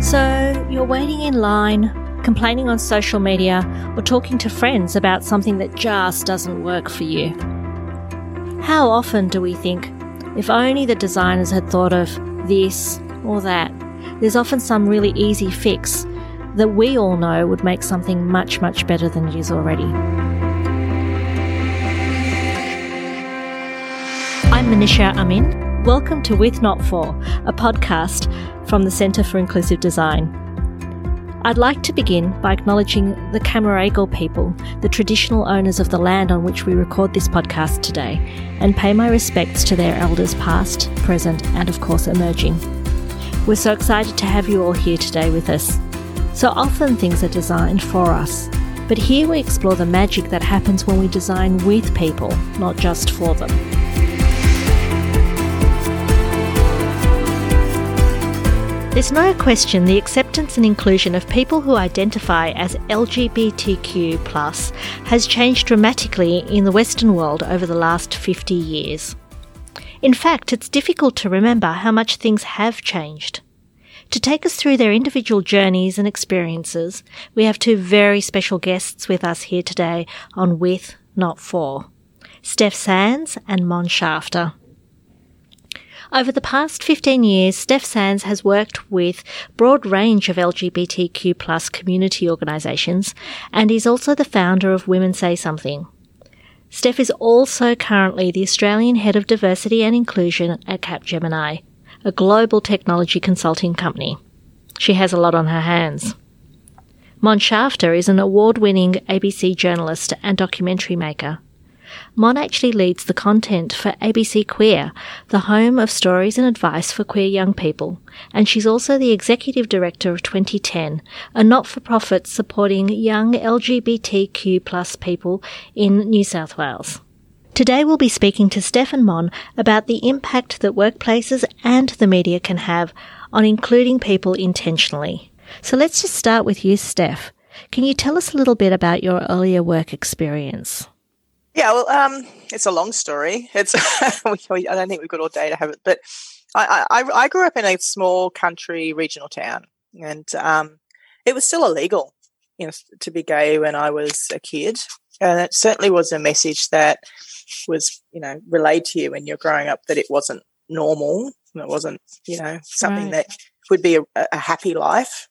So, you're waiting in line, complaining on social media, or talking to friends about something that just doesn't work for you. How often do we think, if only the designers had thought of this or that? There's often some really easy fix that we all know would make something much, much better than it is already. I'm Manisha Amin. Welcome to With Not For, a podcast from the Centre for Inclusive Design. I'd like to begin by acknowledging the Cammeraygal people, the traditional owners of the land on which we record this podcast today, and pay my respects to their elders past, present, and of course emerging. We're so excited to have you all here today with us. So often things are designed for us, but here we explore the magic that happens when we design with people, not just for them. There's no question the acceptance and inclusion of people who identify as LGBTQ has changed dramatically in the Western world over the last 50 years. In fact, it's difficult to remember how much things have changed. To take us through their individual journeys and experiences, we have two very special guests with us here today on With, Not For. Steph Sands and Mon Shafter. Over the past 15 years, Steph Sands has worked with broad range of LGBTQ plus community organisations and is also the founder of Women Say Something. Steph is also currently the Australian Head of Diversity and Inclusion at Capgemini, a global technology consulting company. She has a lot on her hands. Mon Shafter is an award winning ABC journalist and documentary maker. Mon actually leads the content for ABC Queer, the home of stories and advice for queer young people, and she's also the executive director of 2010, a not-for-profit supporting young LGBTQ plus people in New South Wales. Today we'll be speaking to Steph and Mon about the impact that workplaces and the media can have on including people intentionally. So let's just start with you, Steph. Can you tell us a little bit about your earlier work experience? Yeah, well, um, it's a long story. It's I don't think we've got all day to have it, but I, I, I grew up in a small country regional town, and um, it was still illegal, you know, to be gay when I was a kid, and it certainly was a message that was, you know, relayed to you when you're growing up that it wasn't normal, it wasn't, you know, something right. that would be a, a happy life.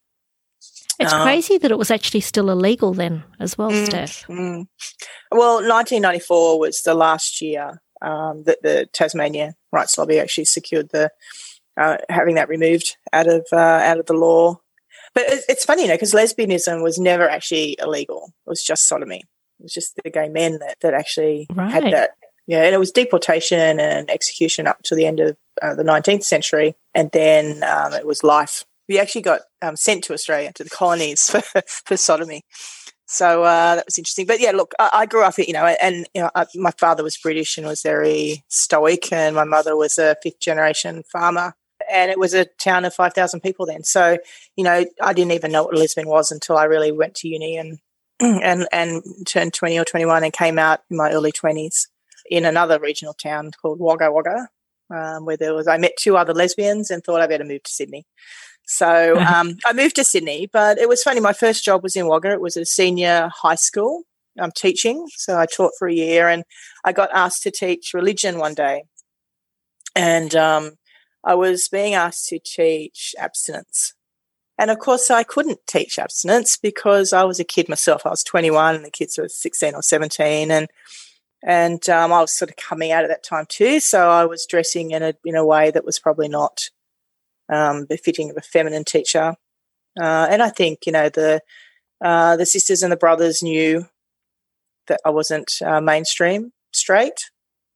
It's um, crazy that it was actually still illegal then as well, mm, Steph. Mm. Well, 1994 was the last year um, that the Tasmania Rights Lobby actually secured the uh, having that removed out of uh, out of the law. But it, it's funny, you know, because lesbianism was never actually illegal; it was just sodomy. It was just the gay men that that actually right. had that. Yeah, and it was deportation and execution up to the end of uh, the 19th century, and then um, it was life we actually got um, sent to Australia to the colonies for, for sodomy. So uh, that was interesting. But yeah, look, I, I grew up, you know, and you know, I, my father was British and was very stoic, and my mother was a fifth generation farmer. And it was a town of 5,000 people then. So, you know, I didn't even know what lesbian was until I really went to uni and, and, and turned 20 or 21 and came out in my early 20s in another regional town called Wagga Wagga, um, where there was, I met two other lesbians and thought I better move to Sydney. So um, I moved to Sydney, but it was funny. My first job was in Wagga. It was a senior high school. I'm teaching, so I taught for a year, and I got asked to teach religion one day, and um, I was being asked to teach abstinence. And of course, I couldn't teach abstinence because I was a kid myself. I was 21, and the kids were 16 or 17, and and um, I was sort of coming out at that time too. So I was dressing in a in a way that was probably not um, befitting of a feminine teacher. Uh, and I think you know the uh, the sisters and the brothers knew that I wasn't uh, mainstream straight,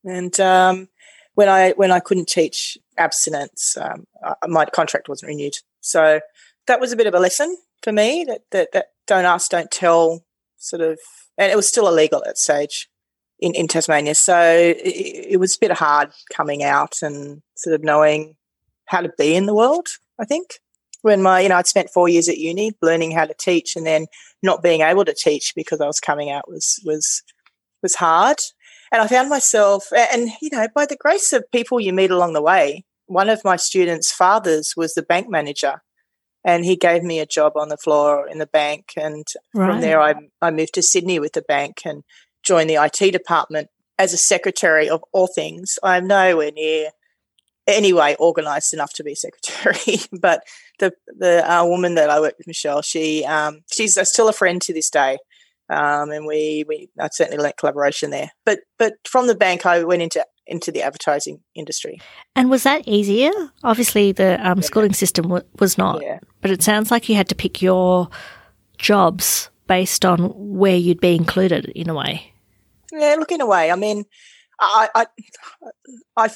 and um, when I when I couldn't teach abstinence, um, my contract wasn't renewed. So that was a bit of a lesson for me that that, that don't ask, don't tell sort of, and it was still illegal at that stage in, in Tasmania. So it, it was a bit hard coming out and sort of knowing how to be in the world, I think. When my, you know, I'd spent four years at uni learning how to teach and then not being able to teach because I was coming out was, was, was hard. And I found myself, and, you know, by the grace of people you meet along the way, one of my students' fathers was the bank manager and he gave me a job on the floor in the bank. And right. from there, I, I moved to Sydney with the bank and joined the IT department as a secretary of all things. I'm nowhere near anyway organized enough to be secretary but the the uh, woman that i work with michelle she um, she's still a friend to this day um, and we we I certainly learnt collaboration there. But but from the bank i went into into the advertising industry. And was that easier? Obviously the um, schooling system w- was not yeah. but it sounds like you had to pick your jobs based on where you'd be included in a way. Yeah look in a way i mean I, I, I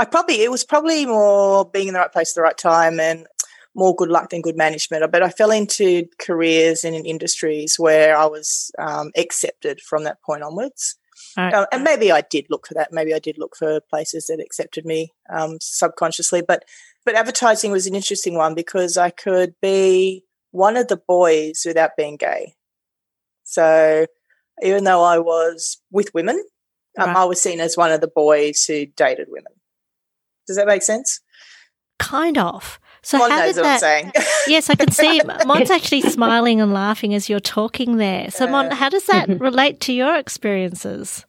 I probably it was probably more being in the right place at the right time and more good luck than good management. But I fell into careers and in industries where I was um, accepted from that point onwards. Right. Uh, and maybe I did look for that. Maybe I did look for places that accepted me um, subconsciously. But but advertising was an interesting one because I could be one of the boys without being gay. So even though I was with women, um, right. I was seen as one of the boys who dated women. Does that make sense? Kind of. So Mon how knows did that, I'm saying. yes, I can see Mon's actually smiling and laughing as you're talking there. So Mon, how does that relate to your experiences?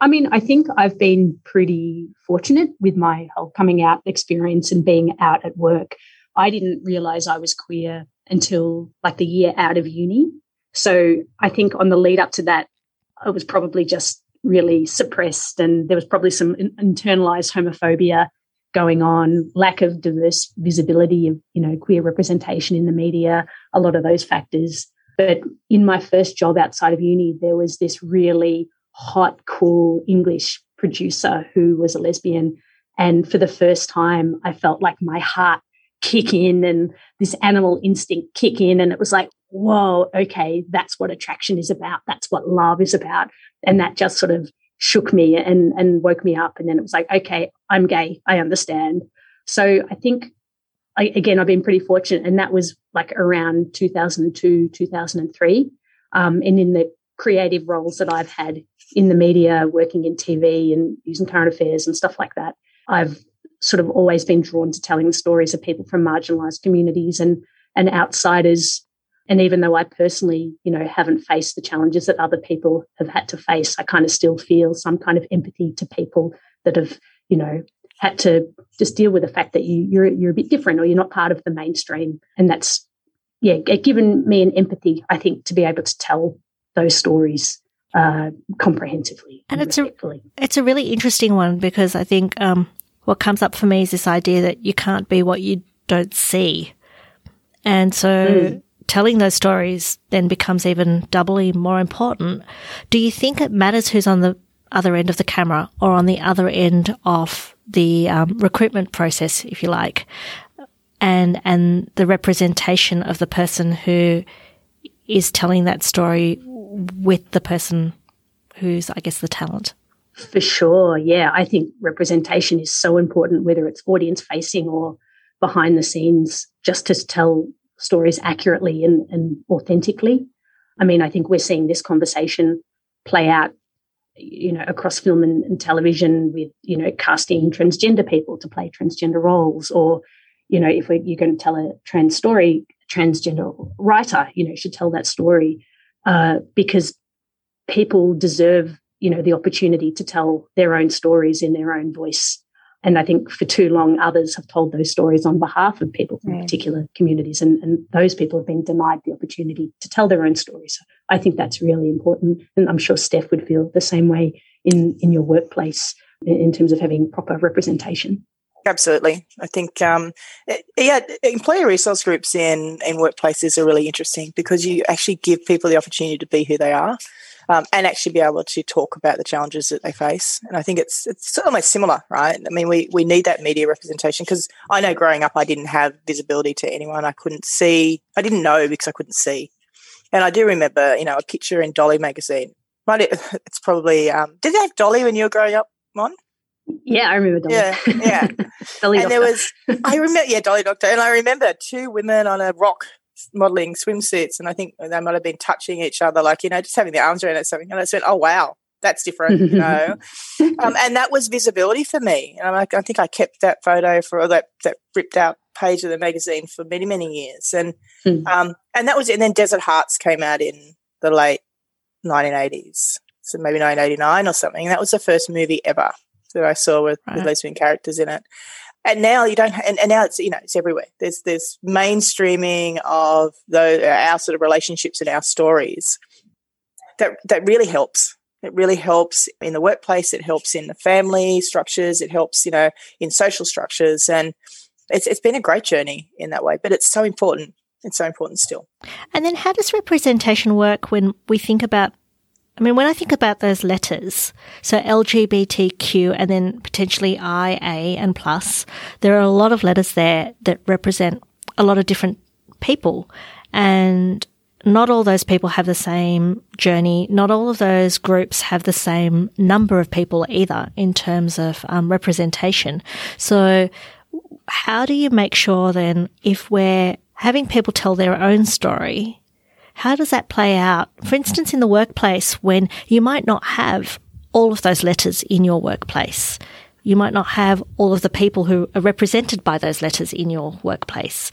I mean, I think I've been pretty fortunate with my whole coming out experience and being out at work. I didn't realize I was queer until like the year out of uni. So I think on the lead up to that, I was probably just really suppressed, and there was probably some internalized homophobia going on, lack of diverse visibility of you know queer representation in the media, a lot of those factors. But in my first job outside of uni, there was this really hot, cool English producer who was a lesbian. And for the first time, I felt like my heart kick in and this animal instinct kick in. And it was like, whoa, okay, that's what attraction is about. That's what love is about. And that just sort of shook me and, and woke me up. And then it was like, okay, I'm gay. I understand. So I think, I, again, I've been pretty fortunate. And that was like around 2002, 2003. Um, and in the creative roles that I've had in the media, working in TV and using current affairs and stuff like that, I've sort of always been drawn to telling the stories of people from marginalized communities and and outsiders and even though I personally, you know, haven't faced the challenges that other people have had to face, I kind of still feel some kind of empathy to people that have, you know, had to just deal with the fact that you you're you're a bit different or you're not part of the mainstream. And that's yeah, given me an empathy, I think, to be able to tell those stories uh, comprehensively and, and it's a it's a really interesting one because I think um, what comes up for me is this idea that you can't be what you don't see, and so mm telling those stories then becomes even doubly more important. Do you think it matters who's on the other end of the camera or on the other end of the um, recruitment process, if you like, and and the representation of the person who is telling that story with the person who's, I guess, the talent? For sure, yeah. I think representation is so important, whether it's audience facing or behind the scenes, just to tell stories accurately and, and authentically. I mean, I think we're seeing this conversation play out, you know, across film and, and, television with, you know, casting transgender people to play transgender roles, or, you know, if you're going to tell a trans story, transgender writer, you know, should tell that story uh, because people deserve, you know, the opportunity to tell their own stories in their own voice and I think for too long, others have told those stories on behalf of people from particular communities, and, and those people have been denied the opportunity to tell their own stories. So I think that's really important. And I'm sure Steph would feel the same way in, in your workplace in, in terms of having proper representation. Absolutely. I think, um, yeah, employer resource groups in, in workplaces are really interesting because you actually give people the opportunity to be who they are um, and actually be able to talk about the challenges that they face. And I think it's it's almost similar, right? I mean, we we need that media representation because I know growing up I didn't have visibility to anyone. I couldn't see. I didn't know because I couldn't see. And I do remember, you know, a picture in Dolly magazine. Right, it's probably. Um, did they have Dolly when you were growing up, Mon? Yeah, I remember Dolly. Yeah, yeah. Dolly and Doctor. there was, I remember, yeah, Dolly Doctor, and I remember two women on a rock modeling swimsuits, and I think they might have been touching each other, like you know, just having their arms around it, something. And I said, "Oh wow, that's different," you know. um, and that was visibility for me. And I, I think I kept that photo for that that ripped out page of the magazine for many, many years. And mm. um, and that was it. And then Desert Hearts came out in the late 1980s, so maybe 1989 or something. That was the first movie ever that I saw with, right. with lesbian characters in it. And now you don't, and, and, now it's you know it's everywhere. There's there's mainstreaming of the our sort of relationships and our stories that that really helps. It really helps in the workplace. It helps in the family structures. It helps, you know, in social structures. And it's, it's been a great journey in that way, but it's so important. It's so important still. And then how does representation work when we think about I mean, when I think about those letters, so LGBTQ and then potentially IA and plus, there are a lot of letters there that represent a lot of different people. And not all those people have the same journey. Not all of those groups have the same number of people either in terms of um, representation. So how do you make sure then if we're having people tell their own story, how does that play out? For instance, in the workplace when you might not have all of those letters in your workplace. You might not have all of the people who are represented by those letters in your workplace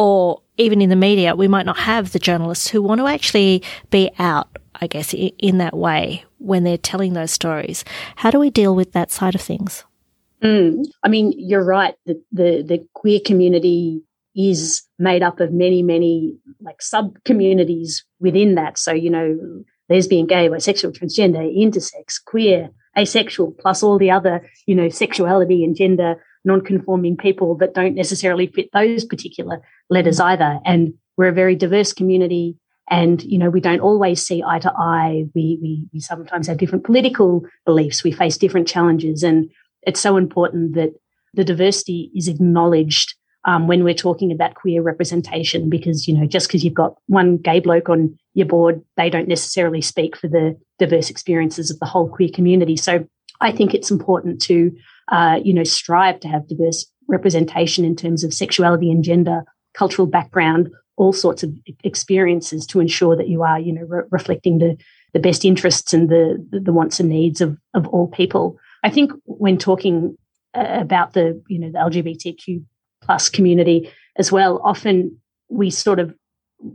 or even in the media, we might not have the journalists who want to actually be out, I guess, in that way when they're telling those stories. How do we deal with that side of things? Mm. I mean, you're right. The, the, the queer community is made up of many, many like sub communities within that. So, you know, lesbian, gay, bisexual, transgender, intersex, queer, asexual, plus all the other, you know, sexuality and gender non-conforming people that don't necessarily fit those particular letters mm. either. And we're a very diverse community. And, you know, we don't always see eye to eye. We, we, we sometimes have different political beliefs. We face different challenges. And it's so important that the diversity is acknowledged um, when we're talking about queer representation, because, you know, just because you've got one gay bloke on your board, they don't necessarily speak for the diverse experiences of the whole queer community. So I think it's important to uh, you know, strive to have diverse representation in terms of sexuality and gender, cultural background, all sorts of experiences to ensure that you are, you know, re- reflecting the, the best interests and the, the wants and needs of, of all people. I think when talking uh, about the, you know, the LGBTQ plus community as well, often we sort of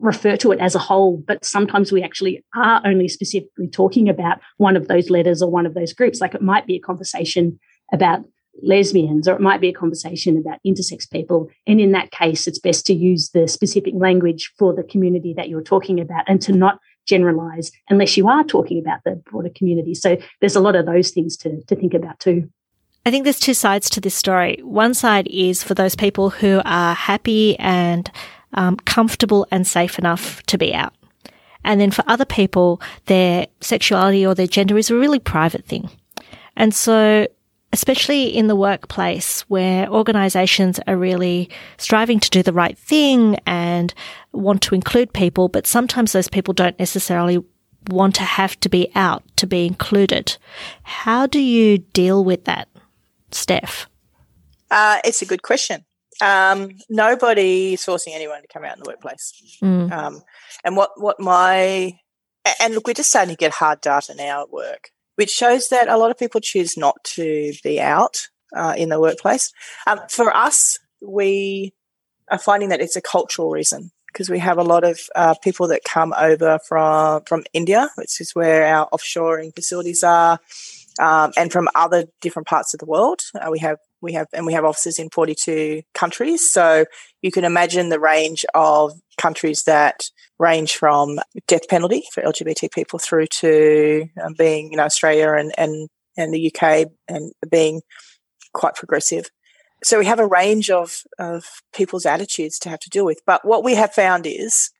refer to it as a whole, but sometimes we actually are only specifically talking about one of those letters or one of those groups. Like it might be a conversation about lesbians, or it might be a conversation about intersex people. And in that case, it's best to use the specific language for the community that you're talking about and to not generalize unless you are talking about the broader community. So there's a lot of those things to, to think about too. I think there's two sides to this story. One side is for those people who are happy and um, comfortable and safe enough to be out. And then for other people, their sexuality or their gender is a really private thing. And so especially in the workplace where organizations are really striving to do the right thing and want to include people, but sometimes those people don't necessarily want to have to be out to be included. How do you deal with that, Steph? Uh, it's a good question. Um, nobody is forcing anyone to come out in the workplace. Mm. Um, and what, what my, and look, we're just starting to get hard data now at work which shows that a lot of people choose not to be out uh, in the workplace. Um, for us, we are finding that it's a cultural reason because we have a lot of uh, people that come over from from India, which is where our offshoring facilities are, um, and from other different parts of the world. Uh, we have we have and we have offices in 42 countries. So you can imagine the range of countries that range from death penalty for LGBT people through to um, being, you know, Australia and, and, and the UK and being quite progressive. So we have a range of, of people's attitudes to have to deal with. But what we have found is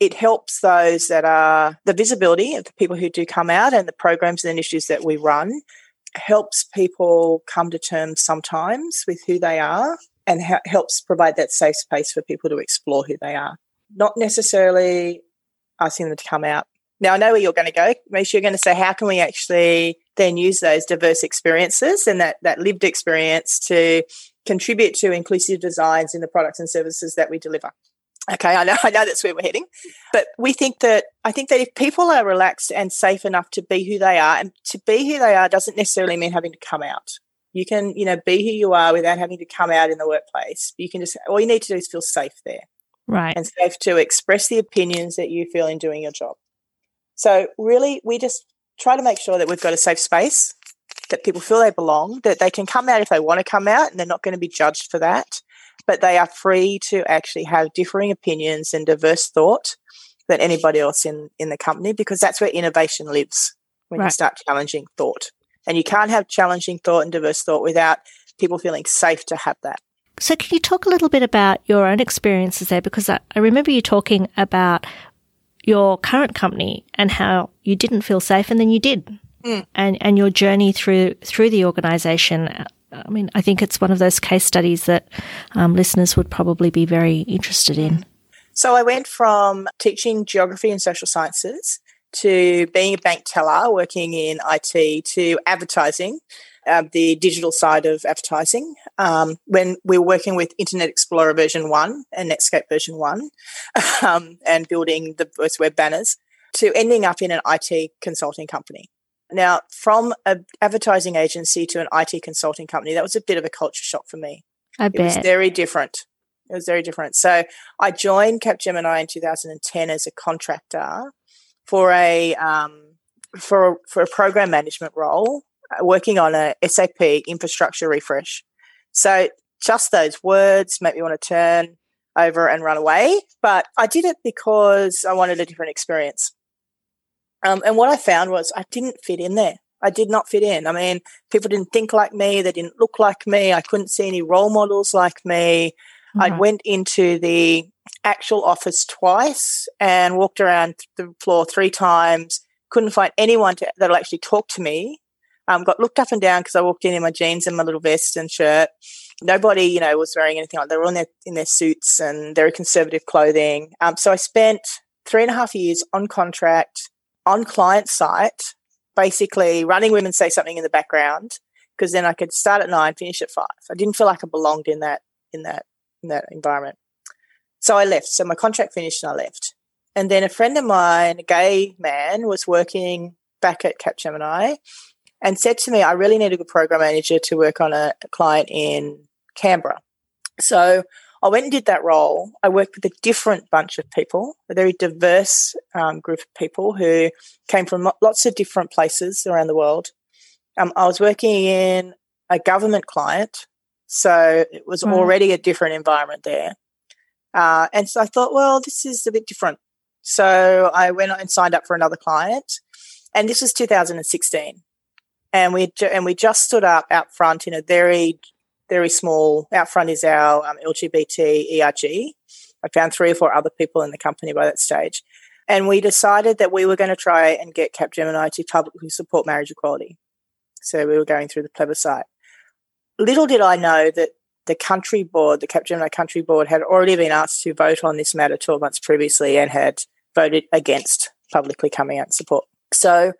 it helps those that are the visibility of the people who do come out and the programs and initiatives that we run helps people come to terms sometimes with who they are and ha- helps provide that safe space for people to explore who they are not necessarily asking them to come out. Now, I know where you're going to go. Misha, you're going to say, how can we actually then use those diverse experiences and that, that lived experience to contribute to inclusive designs in the products and services that we deliver? Okay, I know, I know that's where we're heading. But we think that, I think that if people are relaxed and safe enough to be who they are, and to be who they are doesn't necessarily mean having to come out. You can, you know, be who you are without having to come out in the workplace. You can just, all you need to do is feel safe there. Right. And safe to express the opinions that you feel in doing your job. So, really, we just try to make sure that we've got a safe space, that people feel they belong, that they can come out if they want to come out and they're not going to be judged for that, but they are free to actually have differing opinions and diverse thought than anybody else in, in the company because that's where innovation lives when right. you start challenging thought. And you can't have challenging thought and diverse thought without people feeling safe to have that. So, can you talk a little bit about your own experiences there? Because I, I remember you talking about your current company and how you didn't feel safe, and then you did, mm. and and your journey through through the organisation. I mean, I think it's one of those case studies that um, listeners would probably be very interested in. So I went from teaching geography and social sciences to being a bank teller, working in IT, to advertising, um, the digital side of advertising. Um, when we were working with Internet Explorer version 1 and Netscape version 1 um, and building the web banners, to ending up in an IT consulting company. Now, from an advertising agency to an IT consulting company, that was a bit of a culture shock for me. I it bet. was very different. It was very different. So I joined Capgemini in 2010 as a contractor for a um, for a, for a program management role, uh, working on a SAP infrastructure refresh. So just those words make me want to turn over and run away, but I did it because I wanted a different experience. Um, and what I found was I didn't fit in there. I did not fit in. I mean, people didn't think like me. They didn't look like me. I couldn't see any role models like me. Mm-hmm. I went into the actual office twice and walked around the floor three times. Couldn't find anyone to, that'll actually talk to me. Um, got looked up and down because I walked in in my jeans and my little vest and shirt. Nobody, you know, was wearing anything like they were all in their in their suits and very conservative clothing. Um, so I spent three and a half years on contract on client site, basically running women say something in the background because then I could start at nine, finish at five. I didn't feel like I belonged in that in that in that environment. So I left. So my contract finished and I left. And then a friend of mine, a gay man, was working back at Capgemini and said to me, I really need a good program manager to work on a, a client in Canberra. So I went and did that role. I worked with a different bunch of people, a very diverse um, group of people who came from lots of different places around the world. Um, I was working in a government client, so it was already a different environment there. Uh, and so I thought, well, this is a bit different. So I went and signed up for another client, and this was 2016, and we and we just stood up out front in a very very small. Out front is our um, LGBT ERG. I found three or four other people in the company by that stage, and we decided that we were going to try and get Capgemini to publicly support marriage equality. So we were going through the plebiscite. Little did I know that the country board, the Capgemini country board, had already been asked to vote on this matter 12 months previously and had voted against publicly coming out in support. So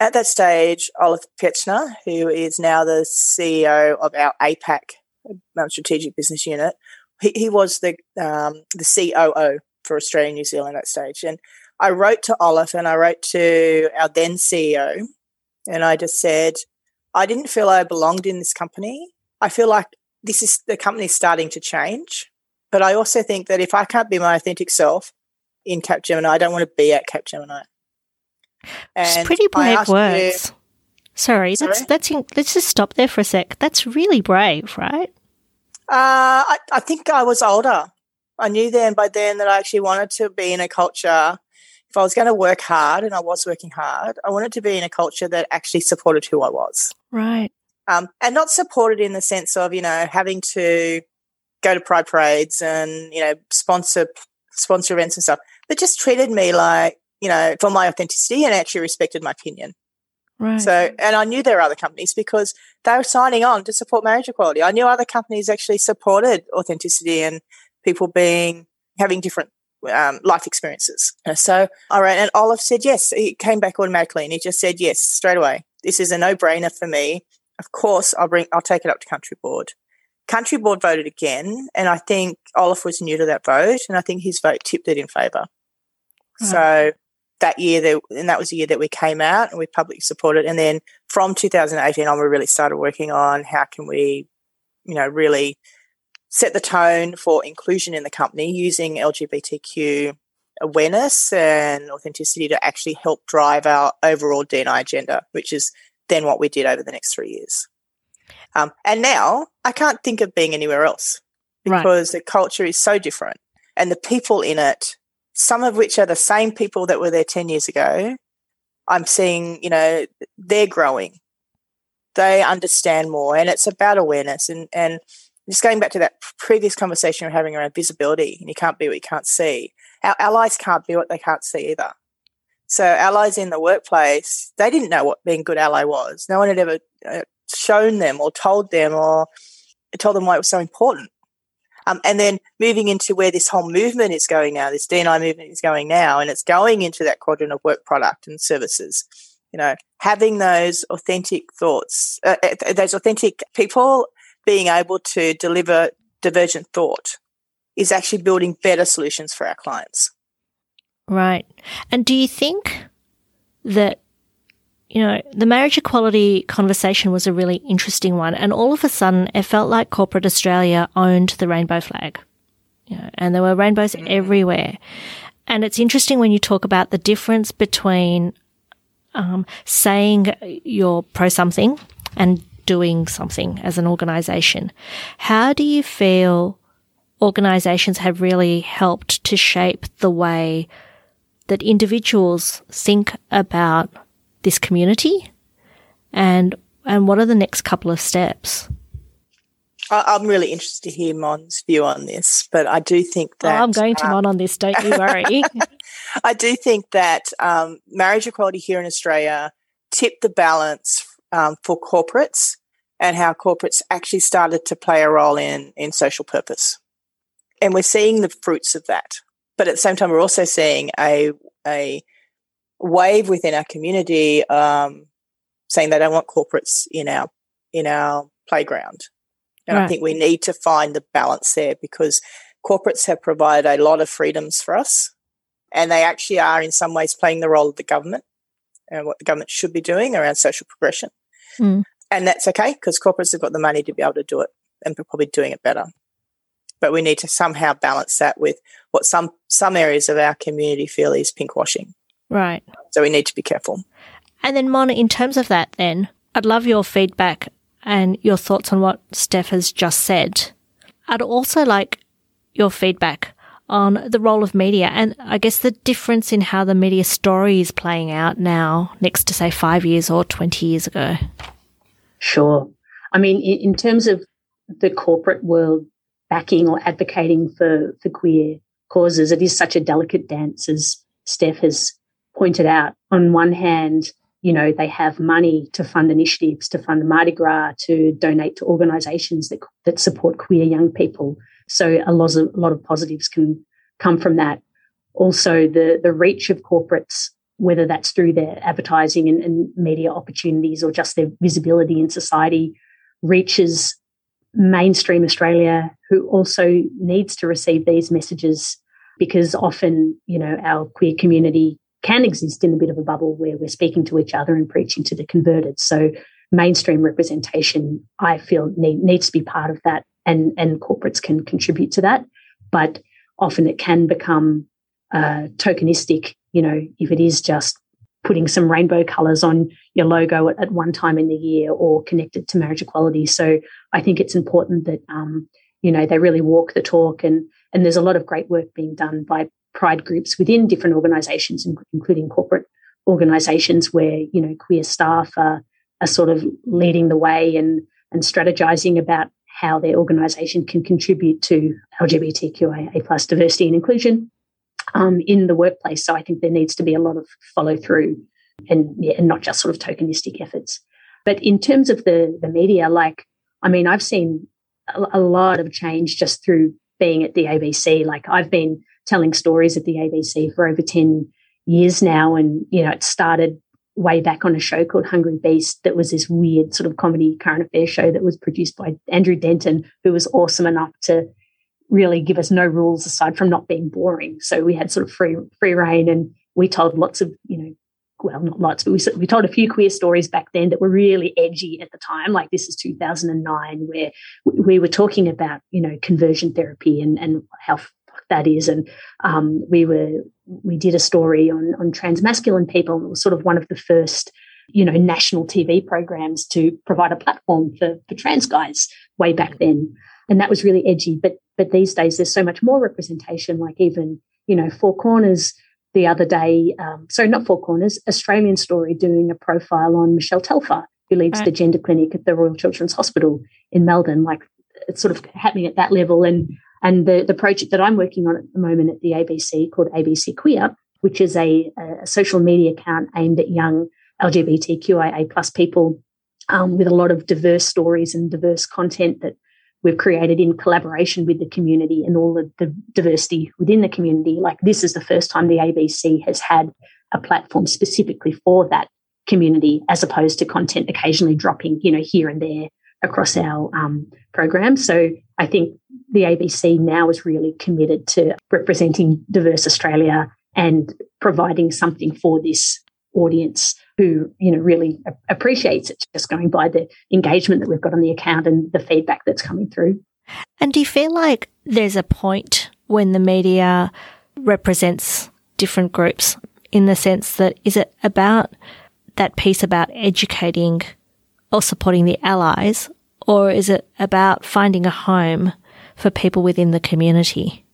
at that stage, Olaf Pietzner, who is now the CEO of our APAC um, strategic business unit, he, he was the um, the COO for Australia and New Zealand at that stage. And I wrote to Olaf and I wrote to our then CEO, and I just said, I didn't feel I belonged in this company. I feel like this is the company's starting to change. But I also think that if I can't be my authentic self in Capgemini, I don't want to be at Capgemini. And it's pretty brave words. Sorry, sorry, that's that's in, let's just stop there for a sec. That's really brave, right? Uh, I, I think I was older. I knew then by then that I actually wanted to be in a culture. If I was going to work hard, and I was working hard, I wanted to be in a culture that actually supported who I was. Right um, and not supported in the sense of you know having to go to pride parades and you know sponsor sponsor events and stuff, but just treated me like you know for my authenticity and actually respected my opinion. Right. So, and I knew there were other companies because they were signing on to support marriage equality. I knew other companies actually supported authenticity and people being having different um, life experiences. So I ran, and Olaf said yes. He came back automatically, and he just said yes straight away. This is a no brainer for me of course, I'll bring, I'll take it up to country board. Country board voted again, and I think Olaf was new to that vote, and I think his vote tipped it in favour. Mm. So that year, that, and that was the year that we came out and we publicly supported. And then from 2018 on, we really started working on how can we, you know, really set the tone for inclusion in the company using LGBTQ awareness and authenticity to actually help drive our overall D&I agenda, which is then what we did over the next three years. Um, and now I can't think of being anywhere else because right. the culture is so different and the people in it, some of which are the same people that were there 10 years ago, I'm seeing, you know, they're growing. They understand more and it's about awareness and, and just going back to that previous conversation we're having around visibility and you can't be what you can't see. Our allies can't be what they can't see either. So allies in the workplace, they didn't know what being a good ally was. No one had ever uh, shown them or told them or told them why it was so important. Um, and then moving into where this whole movement is going now, this D&I movement is going now, and it's going into that quadrant of work product and services. You know, having those authentic thoughts, uh, uh those authentic people being able to deliver divergent thought is actually building better solutions for our clients. Right. And do you think that you know, the marriage equality conversation was a really interesting one. And all of a sudden, it felt like corporate Australia owned the rainbow flag. You know, and there were rainbows mm. everywhere. And it's interesting when you talk about the difference between um, saying you're pro something and doing something as an organization. How do you feel organizations have really helped to shape the way that individuals think about this community and and what are the next couple of steps? I'm really interested to hear Mon's view on this, but I do think that oh, I'm going to um, Mon on this. Don't you worry. I do think that um, marriage equality here in Australia tipped the balance um, for corporates and how corporates actually started to play a role in in social purpose, and we're seeing the fruits of that. But at the same time, we're also seeing a a wave within our community um, saying they don't want corporates in our in our playground. And right. I think we need to find the balance there because corporates have provided a lot of freedoms for us, and they actually are in some ways playing the role of the government and what the government should be doing around social progression. Mm. And that's okay because corporates have got the money to be able to do it and probably doing it better. But we need to somehow balance that with what some some areas of our community feel is pinkwashing. Right. So we need to be careful. And then, Mona, in terms of that, then, I'd love your feedback and your thoughts on what Steph has just said. I'd also like your feedback on the role of media and I guess the difference in how the media story is playing out now, next to say five years or 20 years ago. Sure. I mean, in, terms of the corporate world backing or advocating for, for queer causes, it is such a delicate dance, as Steph has pointed out, on one hand, you know, they have money to fund initiatives, to fund Mardi Gras, to donate to organizations that, that support queer young people. So a lot of, a lot of positives can come from that. Also, the, the reach of corporates, whether that's through their advertising and, and media opportunities or just their visibility in society, reaches mainstream Australia, who also needs to receive these messages because often, you know, our queer community can exist in a bit of a bubble where we're speaking to each other and preaching to the converted. So mainstream representation, I feel need, needs to be part of that and, and corporates can contribute to that. But often it can become uh, tokenistic, you know, if it is just putting some rainbow colors on your logo at, at, one time in the year or connected to marriage equality. So I think it's important that, um, you know, they really walk the talk and, and there's a lot of great work being done by pride groups within different organizations, including corporate organizations where, you know, queer staff are, are sort of leading the way and, and strategizing about how their organization can contribute to LGBTQIA plus diversity and inclusion um, in the workplace. So I think there needs to be a lot of follow through and, yeah, and not just sort of tokenistic efforts. But in terms of the, the media, like, I mean, I've seen a, a lot of change just through being at the ABC. Like I've been telling stories at the ABC for over 10 years now. And, you know, it started way back on a show called Hungry Beast that was this weird sort of comedy current affairs show that was produced by Andrew Denton, who was awesome enough to really give us no rules aside from not being boring. So we had sort of free free reign and we told lots of, you know, well, not lots, but we, we told a few queer stories back then that were really edgy at the time. Like this is 2009, where we were talking about, you know, conversion therapy and, and how that is. And um, we were, we did a story on, on transmasculine people. And it was sort of one of the first, you know, national TV programs to provide a platform for, for trans guys way back then. And that was really edgy. But, but these days there's so much more representation, like even, you know, Four Corners the other day, um, sorry, not Four Corners, Australian Story doing a profile on Michelle Telfer, who leads right. the gender clinic at the Royal Children's Hospital in Melbourne. Like it's sort of happening at that level. And and the, the project that I'm working on at the moment at the ABC called ABC Queer, which is a, a social media account aimed at young LGBTQIA plus people um, with a lot of diverse stories and diverse content that we've created in collaboration with the community and all of the diversity within the community. Like this is the first time the ABC has had a platform specifically for that community, as opposed to content occasionally dropping, you know, here and there across our um, program. So I think the ABC now is really committed to representing diverse Australia and providing something for this audience who you know really appreciates it just going by the engagement that we've got on the account and the feedback that's coming through and do you feel like there's a point when the media represents different groups in the sense that is it about that piece about educating or supporting the allies or is it about finding a home for people within the community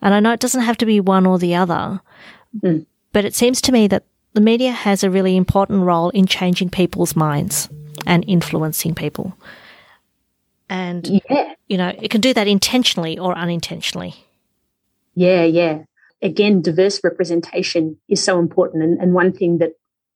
and i know it doesn't have to be one or the other mm. but it seems to me that the media has a really important role in changing people's minds and influencing people. And, yeah. you know, it can do that intentionally or unintentionally. Yeah, yeah. Again, diverse representation is so important. And, and one thing that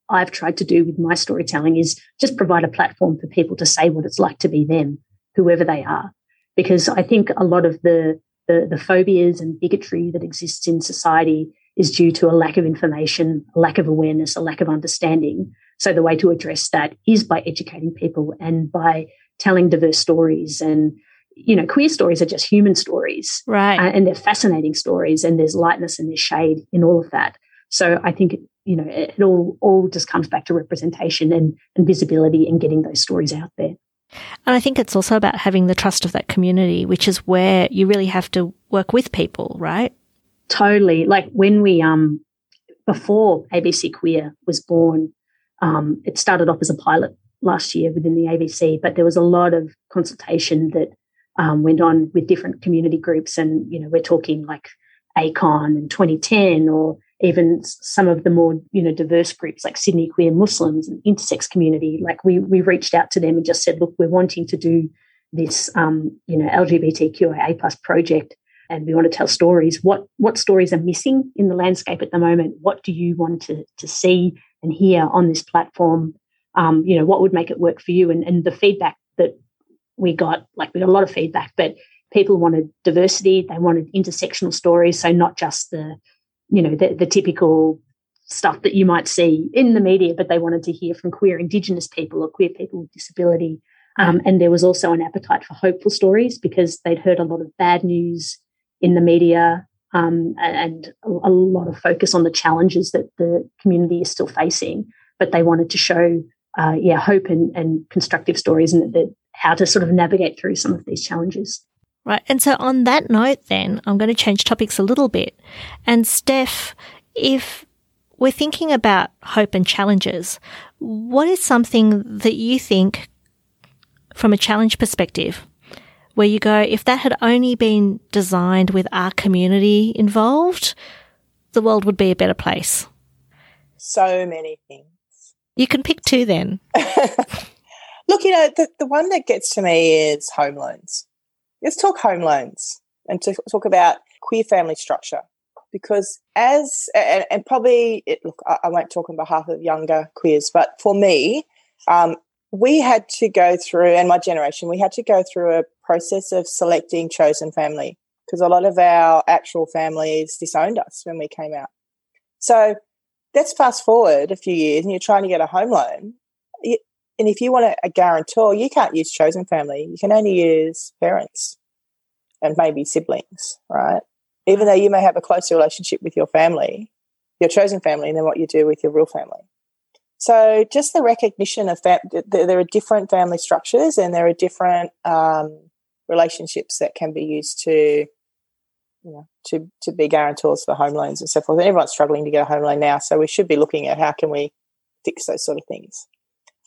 I've tried to do with my storytelling is just provide a platform for people to say what it's like to be them, whoever they are. Because I think a lot of the, the, the phobias and bigotry that exists in society is due to a lack of information, a lack of awareness, a lack of understanding. So the way to address that is by educating people and by telling diverse stories and you know queer stories are just human stories right uh, and they're fascinating stories and there's lightness and there's shade in all of that so i think you know it all all just comes back to representation and, and visibility and getting those stories out there and I think it's also about having the trust of that community, which is where you really have to work with people, right? Totally. Like when we, um, before ABC Queer was born, um, it started off as a pilot last year within the ABC, but there was a lot of consultation that um, went on with different community groups. And, you know, we're talking like ACON and 2010 or even some of the more, you know, diverse groups like Sydney Queer Muslims and intersex community. Like we, we reached out to them and just said, look, we're wanting to do this, um, you know, LGBTQIA plus project and we want to tell stories. What what stories are missing in the landscape at the moment? What do you want to to see and hear on this platform? Um, you know, what would make it work for you? And and the feedback that we got, like we got a lot of feedback, but people wanted diversity. They wanted intersectional stories, so not just the you know the, the typical stuff that you might see in the media, but they wanted to hear from queer Indigenous people or queer people with disability. Um, and there was also an appetite for hopeful stories because they'd heard a lot of bad news in the media um, and a lot of focus on the challenges that the community is still facing. But they wanted to show, uh, yeah, hope and, and, constructive stories and how to sort of navigate through some of these challenges. Right. And so on that note, then I'm going to change topics a little bit. And Steph, if we're thinking about hope and challenges, what is something that you think, from a challenge perspective, where you go, if that had only been designed with our community involved, the world would be a better place. So many things. You can pick two then. Look, you know, the, the one that gets to me is home loans. Let's talk home loans and to talk about queer family structure. Because as, and, and probably, it, look, I, I, won't talk on behalf of younger queers, but for me, um, we had to go through, and my generation, we had to go through a process of selecting chosen family because a lot of our actual families disowned us when we came out. So let's fast forward a few years and you're trying to get a home loan. And if you want a, a guarantor, you can't use chosen family. You can only use parents and maybe siblings, right? Even though you may have a close relationship with your family, your chosen family and then what you do with your real family. So just the recognition of that, there are different family structures and there are different um, relationships that can be used to, you know, to to be guarantors for home loans and so forth. And everyone's struggling to get a home loan now, so we should be looking at how can we fix those sort of things.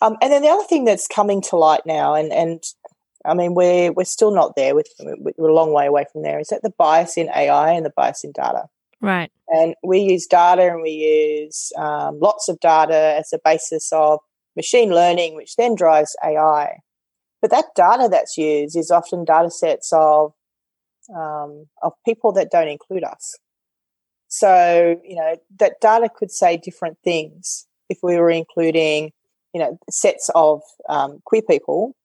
Um, and then the other thing that's coming to light now, and and I mean we're we're still not there. With we're a long way away from there. Is that the bias in AI and the bias in data? Right. And we use data and we use um, lots of data as a basis of machine learning, which then drives AI. But that data that's used is often data sets of um, of people that don't include us. So you know that data could say different things if we were including you know sets of um, queer people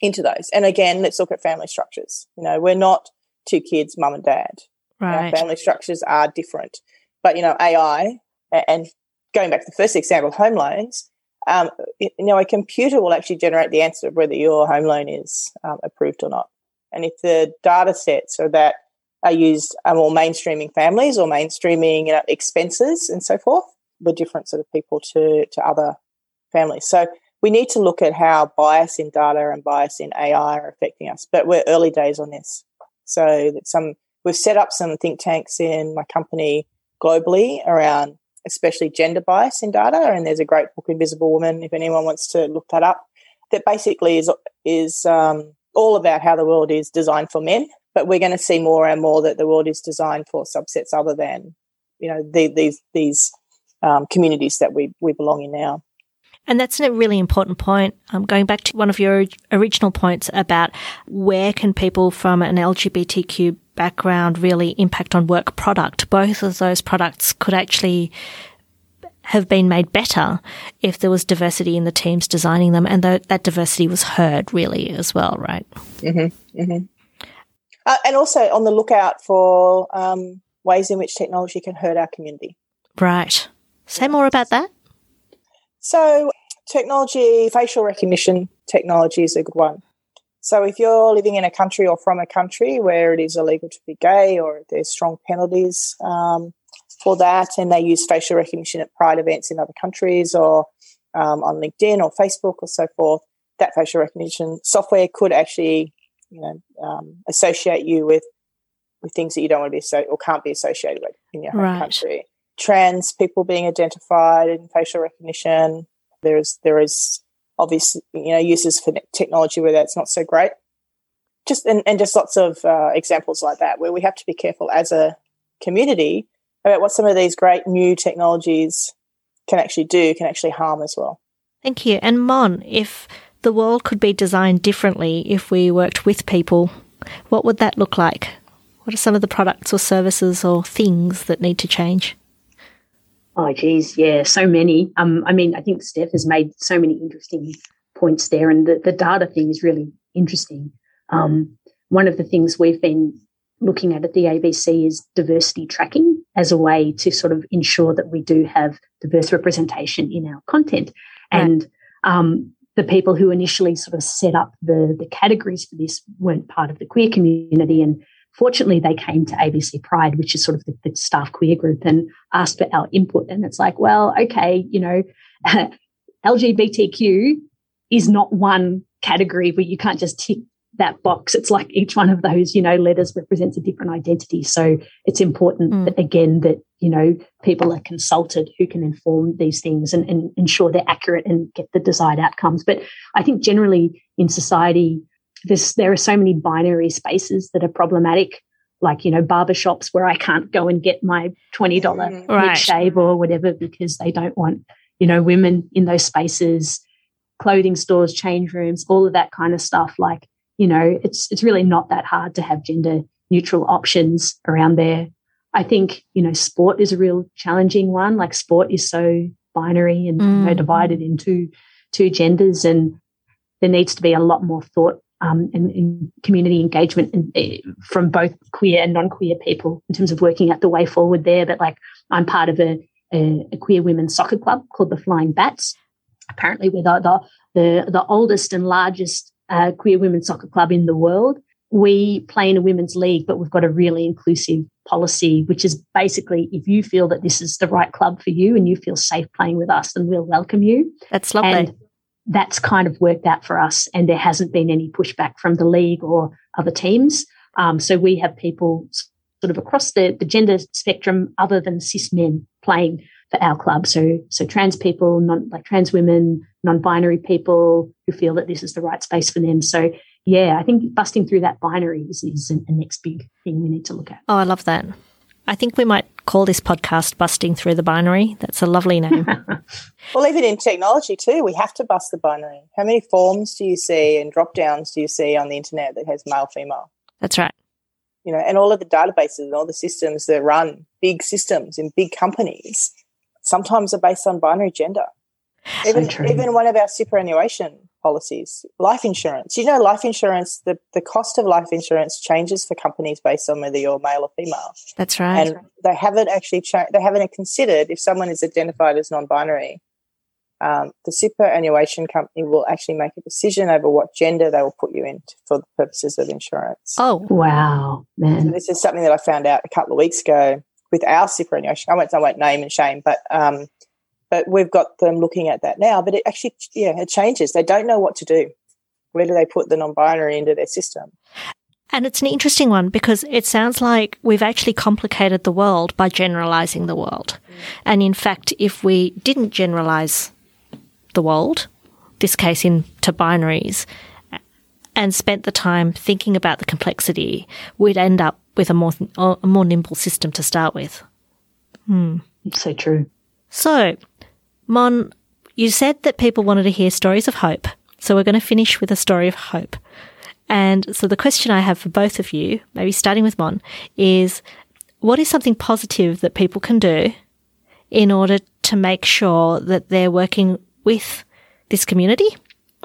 into those. And again, let's look at family structures. You know, we're not two kids, mum and dad. Right. family structures are different. But, you know, AI and going back to the first example, home loans, um, you know, a computer will actually generate the answer of whether your home loan is um, approved or not. And if the data sets are that are used are more mainstreaming families or mainstreaming you know, expenses and so forth, we're different sort of people to, to other families. So we need to look at how bias in data and bias in AI are affecting us. But we're early days on this. So that some We've set up some think tanks in my company globally around especially gender bias in data. And there's a great book, Invisible Woman, if anyone wants to look that up, that basically is is um, all about how the world is designed for men. But we're going to see more and more that the world is designed for subsets other than, you know, the, these these um, communities that we we belong in now. And that's a really important point. Um, going back to one of your original points about where can people from an LGBTQ background really impact on work product. Both of those products could actually have been made better if there was diversity in the teams designing them and th- that diversity was heard really as well, right? Mm-hmm, mm-hmm. Uh, and also on the lookout for um, ways in which technology can hurt our community. Right. Say more about that. So, technology, facial recognition technology is a good one. So if you're living in a country or from a country where it is illegal to be gay or there's strong penalties um, for that, and they use facial recognition at pride events in other countries or um, on LinkedIn or Facebook or so forth, that facial recognition software could actually, you know, um, associate you with with things that you don't want to be so or can't be associated with in your home right. country. Trans people being identified in facial recognition. There is there is obviously, you know, uses for technology where that's not so great. Just and, and just lots of uh, examples like that where we have to be careful as a community about what some of these great new technologies can actually do, can actually harm as well. Thank you. And Mon, if the world could be designed differently if we worked with people, what would that look like? What are some of the products or services or things that need to change? Oh, geez, yeah, so many. Um, I mean, I think Steph has made so many interesting points there, and the, the data thing is really interesting. Um, one of the things we've been looking at at the ABC is diversity tracking as a way to sort of ensure that we do have diverse representation in our content. Right. And um, the people who initially sort of set up the, the categories for this weren't part of the queer community. And fortunately, they came to ABC Pride, which is sort of the, the staff queer group, and asked for our input. And it's like, well, okay, you know, LGBTQ is not one category where you can't just tick that box. It's like each one of those, you know, letters represents a different identity. So it's important mm. that, again, that, you know, people are consulted who can inform these things and, and ensure they're accurate and get the desired outcomes. But I think generally in society, there's, there are so many binary spaces that are problematic, like, you know, barbershops where I can't go and get my $20 mm, right. shave or whatever because they don't want, you know, women in those spaces, clothing stores, change rooms, all of that kind of stuff. Like, you know, it's, it's really not that hard to have gender neutral options around there. I think, you know, sport is a real challenging one. Like sport is so binary and mm. you know, divided into two genders and there needs to be a lot more thought um, and, and, community engagement in, uh, from both queer and non-queer people in terms of working out the way forward there. But like I'm part of a, a, a queer women's soccer club called the Flying Bats. Apparently, we're the the, the, the oldest and largest uh, queer women's soccer club in the world. we play in a women's league, but we've got a really inclusive policy, which is basically if you feel that this is the right club for you and you feel safe playing with us, then we'll welcome you. That's lovely. And that's kind of worked out for us, and there hasn't been any pushback from the league or other teams. Um, so we have people sort of across the, the gender spectrum, other than cis men, playing for our club. So so trans people, non like trans women, non-binary people who feel that this is the right space for them. So yeah, I think busting through that binary is, is a next big thing we need to look at. Oh, I love that. I think we might call this podcast Busting Through the Binary. That's a lovely name. well, even in technology too, we have to bust the binary. How many forms do you see and drop downs do you see on the internet that has male, female? That's right. You know, and all of the databases and all the systems that run big systems in big companies sometimes are based on binary gender. Even, so even one of our superannuation policies, life insurance. You know, life insurance, the, the cost of life insurance changes for companies based on whether you're male or female. That's right. And they haven't actually cha- they haven't considered if someone is identified as non-binary, um, the superannuation company will actually make a decision over what gender they will put you in for the purposes of insurance. Oh, wow, man! So this is something that I found out a couple of weeks ago with our superannuation. I won't, I won't name and shame, but um, but we've got them looking at that now. But it actually, yeah, it changes. They don't know what to do. Where do they put the non-binary into their system? And it's an interesting one because it sounds like we've actually complicated the world by generalizing the world. Mm. And in fact, if we didn't generalize the world, this case into binaries, and spent the time thinking about the complexity, we'd end up with a more a more nimble system to start with. Hmm. So true. So, Mon, you said that people wanted to hear stories of hope. So we're going to finish with a story of hope. And so the question I have for both of you, maybe starting with Mon, is what is something positive that people can do in order to make sure that they're working with this community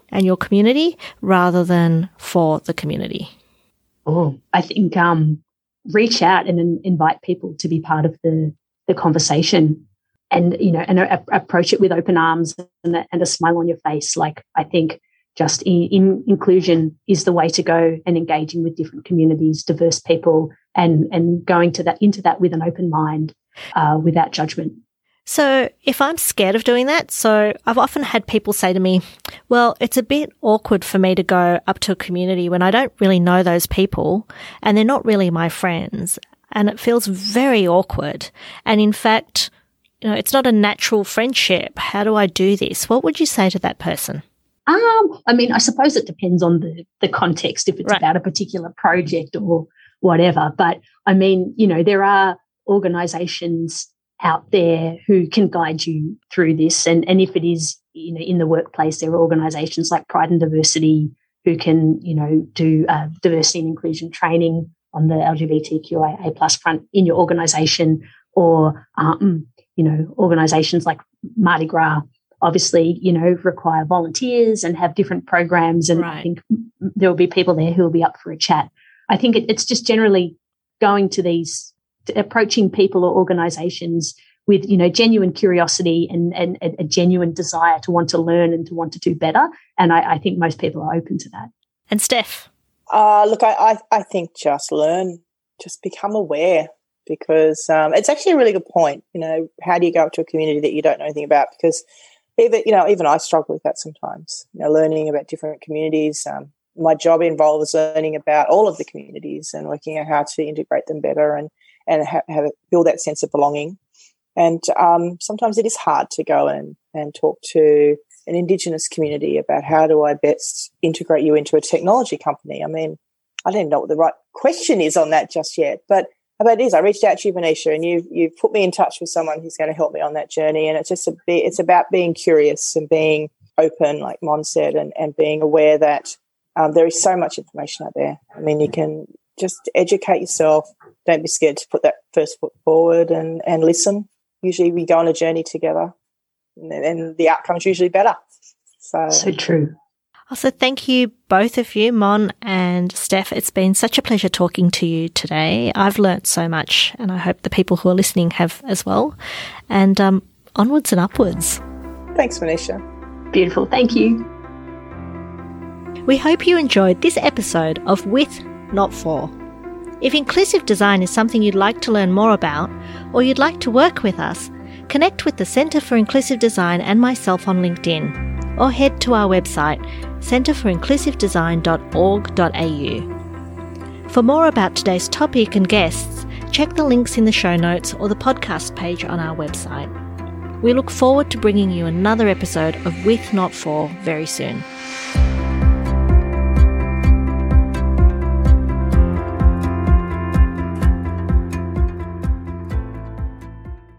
and your community rather than for the community? Oh, I think um, reach out and invite people to be part of the, the conversation and you know and approach it with open arms and a, and a, smile on your face. Like i think just in, in, inclusion is the way to go and engaging with different communities diverse people and and going to that into that with an open mind uh, without judgment. So if i'm scared of doing that so i've often had people say to me well it's a bit awkward for me to go up to a community when i don't really know those people and they're not really my friends. And it feels very awkward. And in fact you know, it's not a natural friendship. How do I do this? What would you say to that person? Um, I mean, I suppose it depends on the the context if it's right. about a particular project or whatever. But I mean, you know, there are organizations out there who can guide you through this. And and if it is, you know, in the workplace, there are organizations like Pride and Diversity who can, you know, do uh, diversity and inclusion training on the LGBTQIA plus front in your organization or um, you know, organizations like Mardi Gras obviously, you know, require volunteers and have different programs. And right. I think there will be people there who will be up for a chat. I think it, it's just generally going to these, to approaching people or organizations with, you know, genuine curiosity and, and, and, a genuine desire to want to learn and to want to do better. And I, I think most people are open to that. And Steph? Uh, look, I, I, I think just learn, just become aware because um, it's actually a really good point. You know, how do you go up to a community that you don't know anything about? Because even you know, even I struggle with that sometimes. You know, learning about different communities. Um, my job involves learning about all of the communities and working out how to integrate them better and and have, have build that sense of belonging. And um, sometimes it is hard to go and and talk to an Indigenous community about how do I best integrate you into a technology company. I mean, I don't know what the right question is on that just yet, but but it is. I reached out to you, Venetia, and you you put me in touch with someone who's going to help me on that journey. And it's just a bit, it's about being curious and being open, like Mon said, and, and being aware that um, there is so much information out there. I mean, you can just educate yourself. Don't be scared to put that first foot forward and, and listen. Usually we go on a journey together and, and the outcome is usually better. So, so true. Also, thank you, both of you, Mon and Steph. It's been such a pleasure talking to you today. I've learnt so much, and I hope the people who are listening have as well. And um, onwards and upwards. Thanks, Venetia. Beautiful. Thank you. We hope you enjoyed this episode of With not for. If inclusive design is something you'd like to learn more about, or you'd like to work with us, connect with the Centre for Inclusive Design and myself on LinkedIn, or head to our website, centreforinclusivedesign.org.au. For more about today's topic and guests, check the links in the show notes or the podcast page on our website. We look forward to bringing you another episode of With Not For very soon.